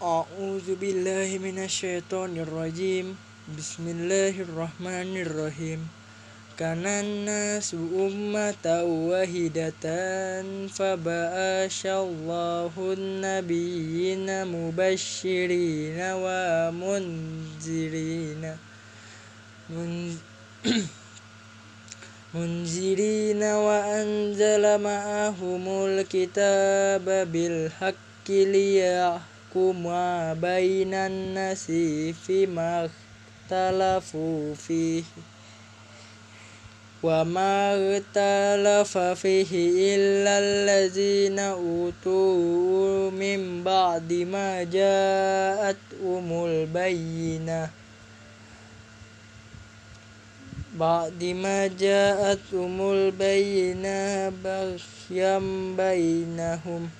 أعوذ بالله من الشيطان الرجيم. بسم الله الرحمن الرحيم. كان الناس أمة واحدة فبعث الله النبيين مبشرين ومنذرين. منذرين وأنزل معهم الكتاب بالحق ليحكم بين الناس فيما اختلفوا فيه وما اختلف فيه إلا الذين أوتوا من بعد ما جاءتهم البينة. بعد ما جاءتهم البينة بغيا بينهم.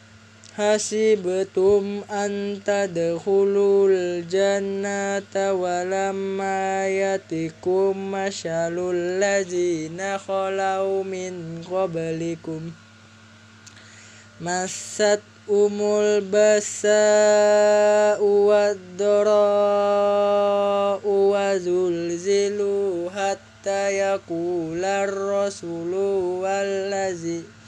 Hasibatum anta tadkhulul jannata walamma yatikum masyalul ladzina khalau min qablikum. Masat umul basa wad-dara wa zulzilu hatta yaqular rasulu wallazi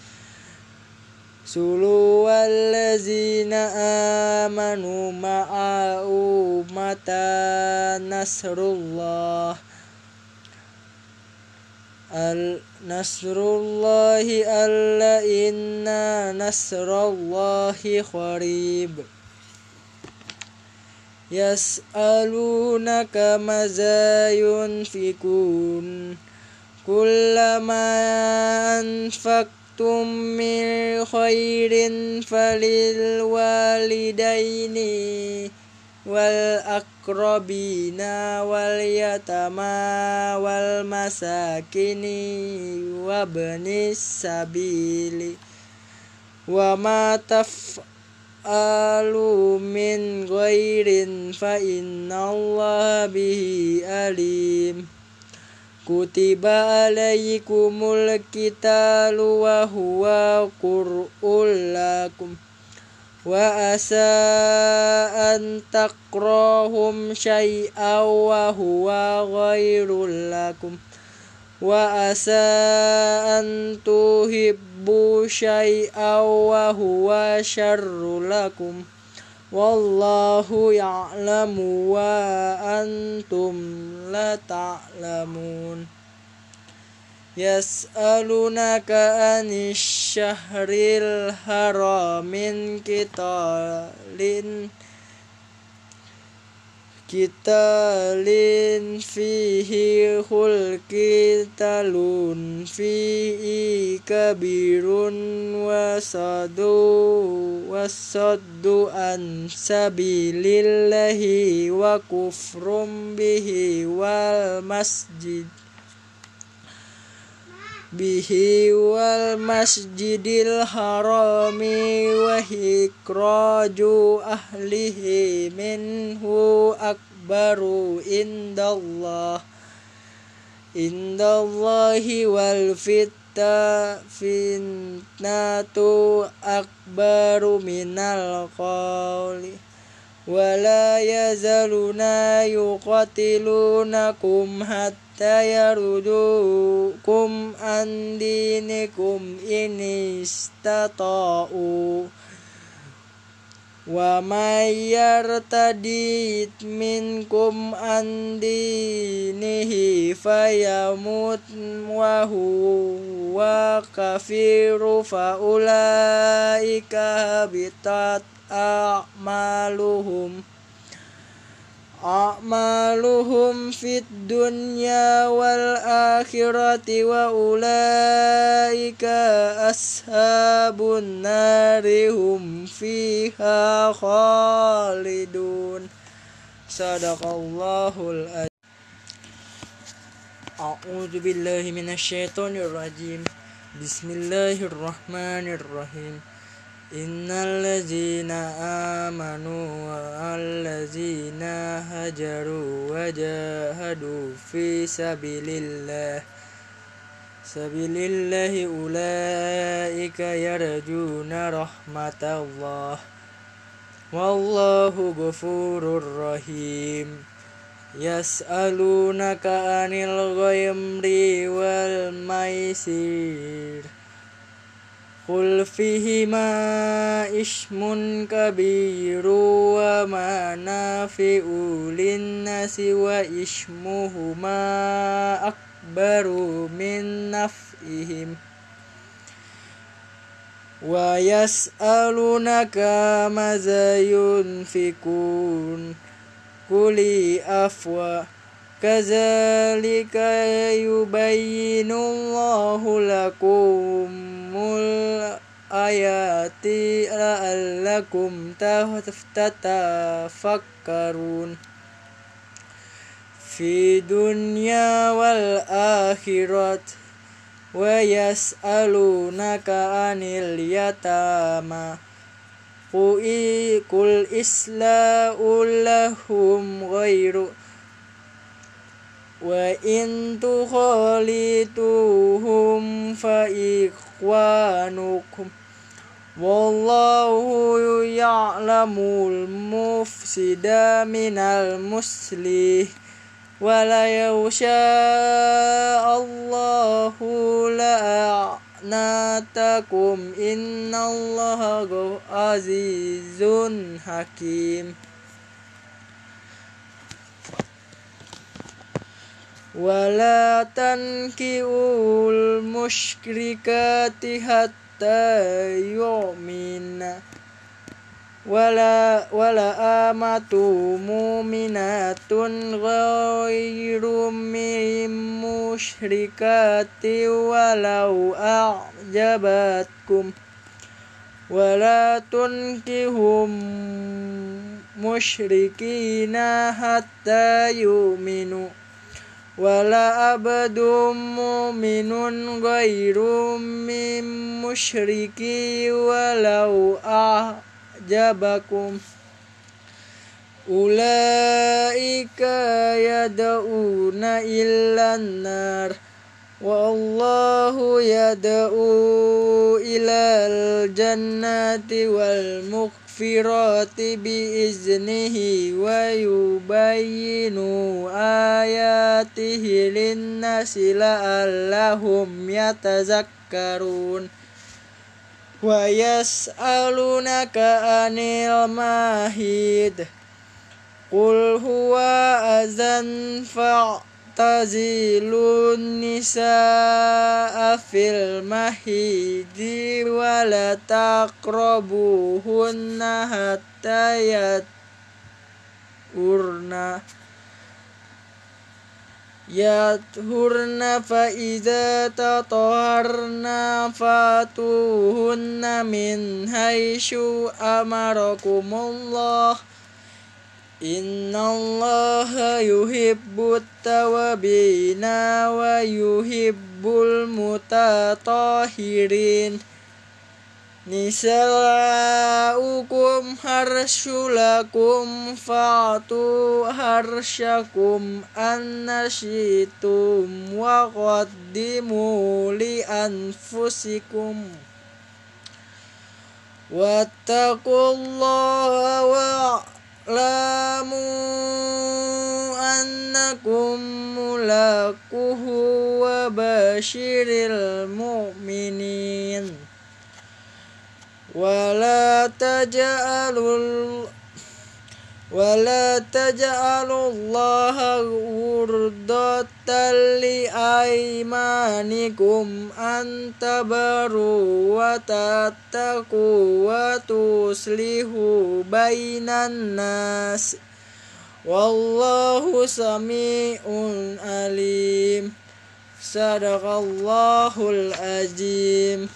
Sulu wallazina amanu ma'au mata nasrullah. Al nasrullahi alla inna nasrullahi qarib Yas'alunaka mazayun fikun. Kullama anfakta أنفقتم من خير فللوالدين والأقربين واليتامى والمساكين وابن السبيل وما تفعلوا من غير فإن الله به أليم كتب عليكم القتال وهو قرء لكم وأسى أن تكرهوا شيئا وهو غير لكم وأسى أن تحبوا شيئا وهو شر لكم والله يعلم وأنتم لا تعلمون. يسألونك عن الشهر الحرام Kita kitalin fihi hulkitalun fihi kabirun wasadu wasadu an sabilillahi wa kufrum bihi wal masjid bihi wal masjidil harami wa hikraju ahlihi minhu akbaru indallah. Indallahi wal fitta fitnatu akbaru minal qawli. ولا يزالون يقاتلونكم حتى يردوكم عن دينكم إن استطاعوا. wa may yartadid minkum an dinihi fayamut wa huwa kafiru fa ulaika habitat a'maluhum. أعمالهم في الدنيا والآخرة وأولئك أصحاب النار هم فيها خالدون. صدق الله العظيم. أعوذ بالله من الشيطان الرجيم. بسم الله الرحمن الرحيم. إن الذين آمنوا والذين هجروا وجاهدوا في سبيل الله سبيل الله أولئك يرجون رحمة الله والله غفور رحيم يسألونك عن الغمر والميسير قل فيهما اسم كبير ومنافع للناس واسمهما أكبر من نفعهم ويسألونك ماذا ينفقون قل أفوى كذلك يبين الله لكم الآيات لعلكم تتفكرون. في دنيا والآخرة ويسألونك عن اليتامى. قل إصلاح لهم غير. وإن تخالطوهم فإخوانكم. والله يعلم المفسد من المصلح ولا يشاء الله لأعلم أعناتكم إن الله عزيز حكيم. ولا تنكئوا المشركات حتى يؤمنوا ولا ولا آمة مؤمنات غير من مشركات ولو أعجبتكم. ولا تنكهم مشركين حتى يؤمنوا. ولا عبد مؤمن غير من مشركي ولو أعجبكم. أولئك يدعون إلى النار والله يدعو إلى الجنة والمغفرات بإذنه ويبين آياته للناس لعلهم يتذكرون. ويسألونك عن الماهيد قل هو tazilun nisa afil mahidi wala taqrabuhunna hatta yaturna yathurna fa idza tataharna fatuhunna min haisyu amarakumullah Inna Allah yuhibbut tawabina wa yuhibbul mutatahirin Nisa'ukum harsyulakum fa'atu harsyakum annasyitum wa qaddimu li anfusikum. Wattakullaha wa واعلموا أنكم ملاقوه وبشر المؤمنين ولا تجعلوا ولا تجعلوا الله عرضة لأيمانكم أن تبروا وتتقوا وتصلحوا بين الناس والله سميع عليم صدق الله العظيم